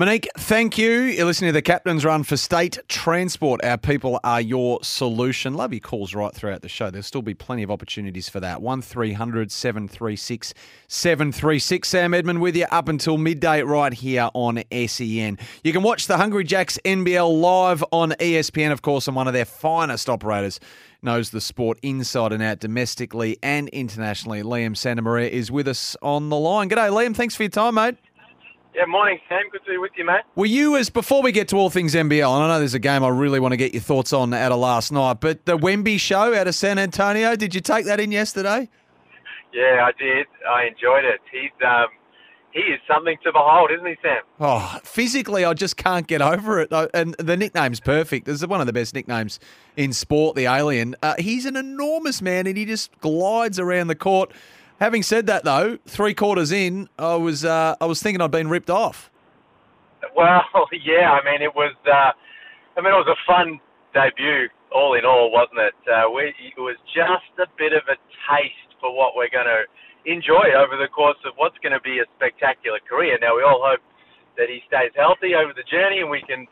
Monique, thank you. You're listening to the Captain's Run for State Transport. Our people are your solution. Love your calls right throughout the show. There'll still be plenty of opportunities for that. 1300 736 736. Sam Edmund with you up until midday right here on SEN. You can watch the Hungry Jacks NBL live on ESPN, of course, and one of their finest operators knows the sport inside and out domestically and internationally. Liam Santamaria is with us on the line. G'day, Liam. Thanks for your time, mate. Yeah, morning, Sam. Good to be with you, mate. Were you as before we get to all things NBL? And I know there's a game I really want to get your thoughts on out of last night, but the Wemby show out of San Antonio, did you take that in yesterday? Yeah, I did. I enjoyed it. He's um, he is something to behold, isn't he, Sam? Oh, physically, I just can't get over it. And the nickname's perfect. This is one of the best nicknames in sport, the Alien. Uh, he's an enormous man, and he just glides around the court. Having said that, though, three quarters in, I was uh, I was thinking I'd been ripped off. Well, yeah. I mean, it was. Uh, I mean, it was a fun debut, all in all, wasn't it? Uh, we, it was just a bit of a taste for what we're going to enjoy over the course of what's going to be a spectacular career. Now, we all hope that he stays healthy over the journey, and we can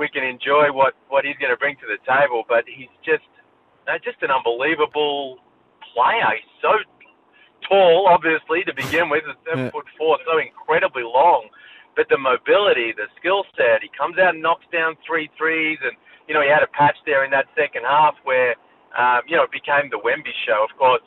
we can enjoy what what he's going to bring to the table. But he's just uh, just an unbelievable player. He's so tall, obviously, to begin with. He's seven yeah. foot four, so incredibly long. But the mobility, the skill set, he comes out and knocks down three threes, and you know he had a patch there in that second half where um, you know it became the Wemby show. Of course,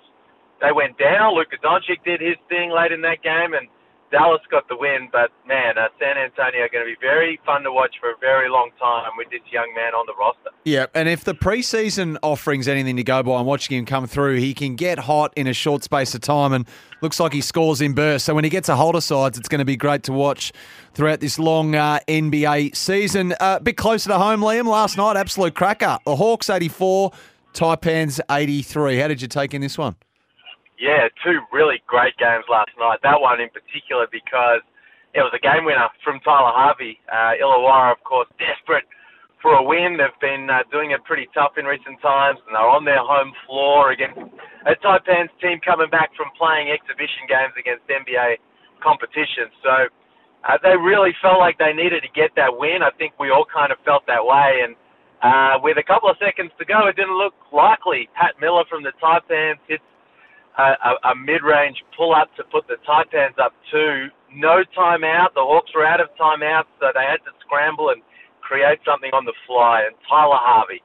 they went down. Luka Doncic did his thing late in that game, and Dallas got the win, but man, uh, San Antonio are going to be very fun to watch for a very long time with this young man on the roster. Yeah, and if the preseason offering's anything to go by and watching him come through, he can get hot in a short space of time and looks like he scores in bursts. So when he gets a hold of sides, it's going to be great to watch throughout this long uh, NBA season. Uh, a bit closer to home, Liam, last night, absolute cracker. The Hawks 84, Taipans 83. How did you take in this one? Yeah, two really great games last night. That one in particular because it was a game winner from Tyler Harvey. Uh, Illawarra, of course, desperate for a win. They've been uh, doing it pretty tough in recent times, and they're on their home floor against a Taipans team coming back from playing exhibition games against NBA competition. So uh, they really felt like they needed to get that win. I think we all kind of felt that way, and uh, with a couple of seconds to go, it didn't look likely. Pat Miller from the Taipans hits a, a, mid-range pull-up to put the Taipans up two. No timeout. The Hawks were out of timeout, so they had to scramble and create something on the fly. And Tyler Harvey,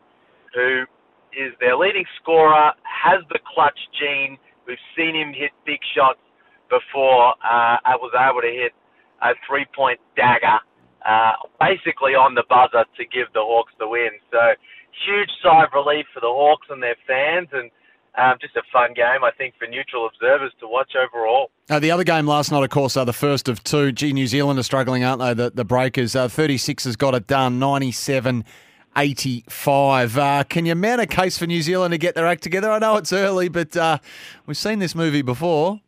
who is their leading scorer, has the clutch gene. We've seen him hit big shots before. Uh, I was able to hit a three-point dagger, uh, basically on the buzzer to give the Hawks the win. So huge sigh of relief for the Hawks and their fans, and um, just a fun game, I think, for neutral observers to watch overall. Uh, the other game last night, of course, are the first of two. Gee, New Zealand are struggling, aren't they? The, the Breakers. Uh, 36ers got it done, 97 85. Uh, can you mount a case for New Zealand to get their act together? I know it's early, but uh, we've seen this movie before.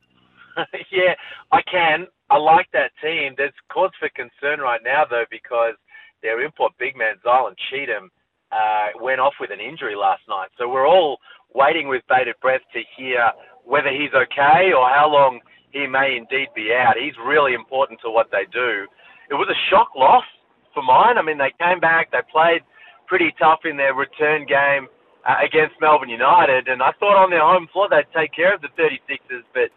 yeah, I can. I like that team. There's cause for concern right now, though, because their import big man, Zylan Cheatham, uh, went off with an injury last night. So we're all waiting with bated breath to hear whether he's okay or how long he may indeed be out. He's really important to what they do. It was a shock loss for mine. I mean, they came back, they played pretty tough in their return game uh, against Melbourne United, and I thought on their home floor they'd take care of the 36ers, but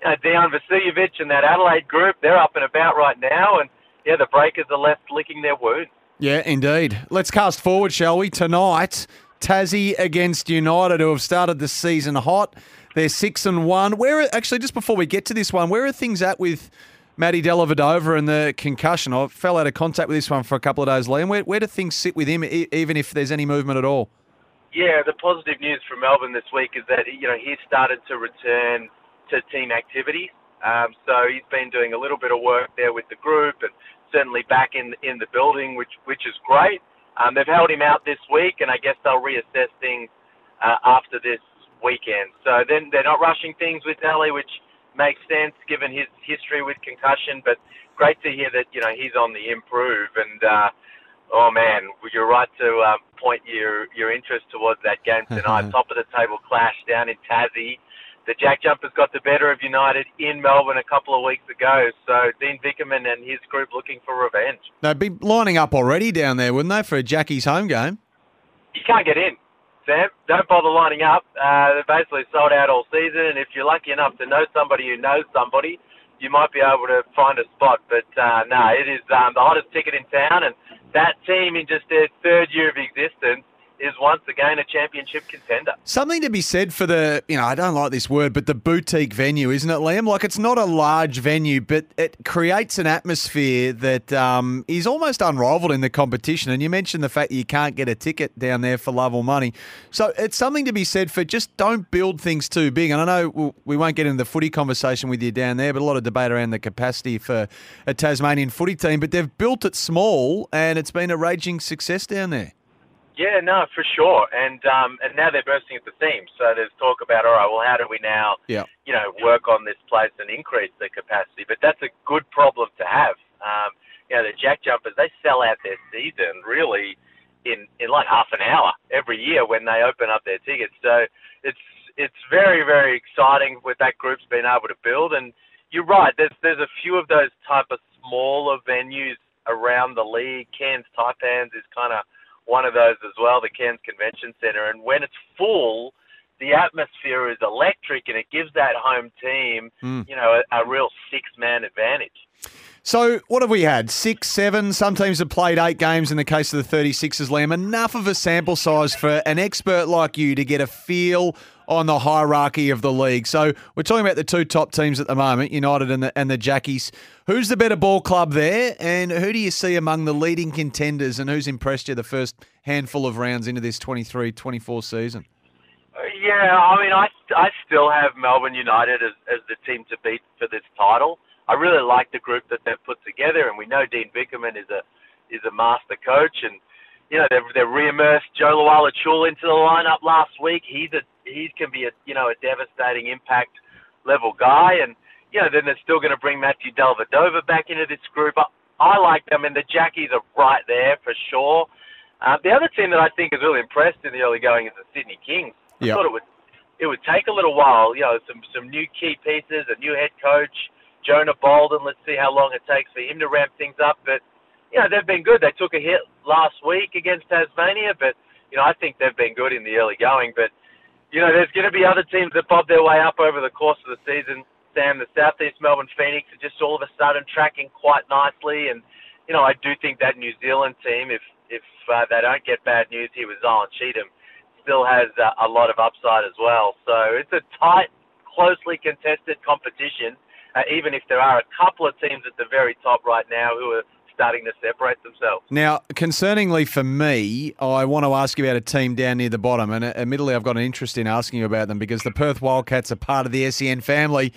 you know, Dejan Vasiljevic and that Adelaide group, they're up and about right now, and yeah, the Breakers are left licking their wounds. Yeah, indeed. Let's cast forward, shall we? Tonight, Tassie against United, who have started the season hot. They're six and one. Where actually, just before we get to this one, where are things at with Matty Dellavedova and the concussion? I fell out of contact with this one for a couple of days, Liam. Where, where do things sit with him, even if there's any movement at all? Yeah, the positive news from Melbourne this week is that you know he's started to return to team activities. Um, so he's been doing a little bit of work there with the group, and certainly back in in the building, which which is great. Um, they've held him out this week, and I guess they'll reassess things uh, after this weekend. So then they're not rushing things with Delly, which makes sense given his history with concussion. But great to hear that you know he's on the improve. And uh, oh man, you're right to um, point your your interest towards that game tonight. Top of the table clash down in Tassie. The Jack Jumpers got the better of United in Melbourne a couple of weeks ago. So Dean Vickerman and his group looking for revenge. They'd be lining up already down there, wouldn't they, for a Jackie's home game? You can't get in, Sam. Don't bother lining up. Uh, they're basically sold out all season, and if you're lucky enough to know somebody who knows somebody, you might be able to find a spot. But uh, no, it is um, the hottest ticket in town, and that team in just their third year of existence is once again a championship contender. Something to be said for the, you know, I don't like this word, but the boutique venue, isn't it, Liam? Like it's not a large venue, but it creates an atmosphere that um, is almost unrivaled in the competition. And you mentioned the fact that you can't get a ticket down there for love or money. So it's something to be said for just don't build things too big. And I know we won't get into the footy conversation with you down there, but a lot of debate around the capacity for a Tasmanian footy team. But they've built it small and it's been a raging success down there. Yeah, no, for sure. And um, and now they're bursting at the seams. So there's talk about, all right, well, how do we now, yeah. you know, work on this place and increase the capacity? But that's a good problem to have. Um, you know, the Jack Jumpers, they sell out their season really in in like half an hour every year when they open up their tickets. So it's it's very very exciting with that group's been able to build. And you're right, there's there's a few of those type of smaller venues around the league. Cairns Taipans is kind of one of those as well, the Cairns Convention Centre. And when it's full, the atmosphere is electric and it gives that home team, mm. you know, a, a real six man advantage. So, what have we had? Six, seven? Some teams have played eight games in the case of the 36ers, Liam. Enough of a sample size for an expert like you to get a feel on the hierarchy of the league. So, we're talking about the two top teams at the moment, United and the, and the Jackies. Who's the better ball club there? And who do you see among the leading contenders? And who's impressed you the first handful of rounds into this 23 24 season? Uh, yeah, I mean, I, I still have Melbourne United as, as the team to beat for this title. I really like the group that they've put together, and we know Dean Vickerman is a is a master coach, and you know they've they've reimmersed Jo Lual-Acuil into the lineup last week. He's a he can be a you know a devastating impact level guy, and you know then they're still going to bring Matthew Dellavedova back into this group. I, I like them, and the Jackies are right there for sure. Uh, the other team that I think is really impressed in the early going is the Sydney Kings. I yep. thought it would it would take a little while, you know, some some new key pieces, a new head coach Jonah Bolden. Let's see how long it takes for him to ramp things up. But you know they've been good. They took a hit last week against Tasmania, but you know I think they've been good in the early going. But you know there's going to be other teams that bob their way up over the course of the season. Sam, the Southeast Melbourne Phoenix are just all of a sudden tracking quite nicely, and you know I do think that New Zealand team, if if uh, they don't get bad news here with Zylan Cheatham, still has uh, a lot of upside as well. So it's a tight, closely contested competition uh, even if there are a couple of teams at the very top right now who are starting to separate themselves. Now, concerningly for me, I want to ask you about a team down near the bottom, and uh, admittedly, I've got an interest in asking you about them because the Perth Wildcats are part of the SEN family.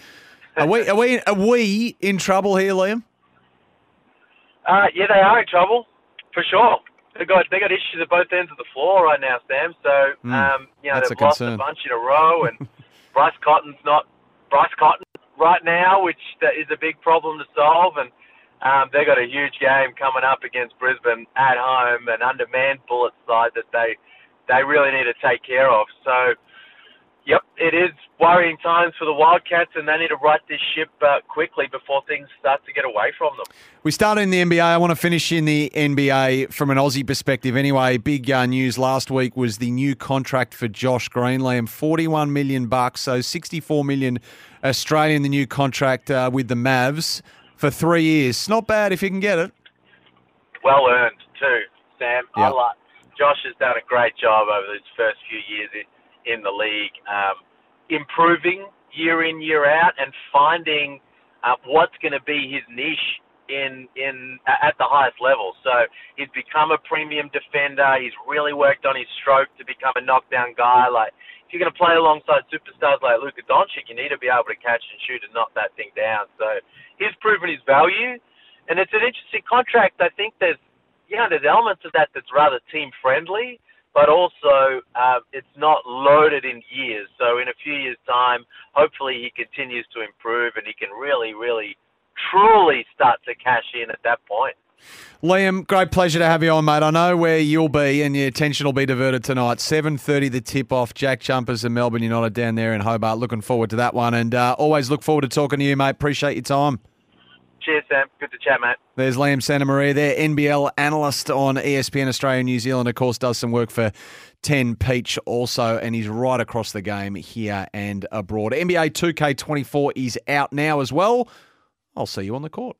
Are we are we are we in trouble here, Liam? Uh, yeah, they are in trouble for sure. They got they got issues at both ends of the floor right now, Sam. So mm, um, you know they've a lost a bunch in a row, and Bryce Cotton's not Bryce Cotton right now, which is a big problem to solve. And um, they've got a huge game coming up against Brisbane at home, an undermanned Bullets side that they they really need to take care of. So, yep, it is worrying times for the Wildcats, and they need to right this ship uh, quickly before things start to get away from them. We started in the NBA. I want to finish in the NBA from an Aussie perspective. Anyway, big uh, news last week was the new contract for Josh Greenland, forty-one million bucks, so sixty-four million Australian. The new contract uh, with the Mavs for three years. Not bad if you can get it. Well earned too, Sam. Yep. I like. Josh has done a great job over these first few years in, in the league, um, improving year in year out and finding uh, what's going to be his niche in in at the highest level. So he's become a premium defender. He's really worked on his stroke to become a knockdown guy. Like you're going to play alongside superstars like Luka Doncic, you need to be able to catch and shoot and knock that thing down. So he's proven his value, and it's an interesting contract. I think there's you know there's elements of that that's rather team friendly. But also, uh, it's not loaded in years. So, in a few years' time, hopefully, he continues to improve and he can really, really truly start to cash in at that point. Liam, great pleasure to have you on, mate. I know where you'll be and your attention will be diverted tonight. 7.30 the tip-off. Jack Jumpers and Melbourne United down there in Hobart. Looking forward to that one. And uh, always look forward to talking to you, mate. Appreciate your time. Cheers, Sam. Good to chat, mate. There's Liam Santamaria there, NBL analyst on ESPN Australia New Zealand. Of course, does some work for 10 Peach also, and he's right across the game here and abroad. NBA 2K24 is out now as well. I'll see you on the court.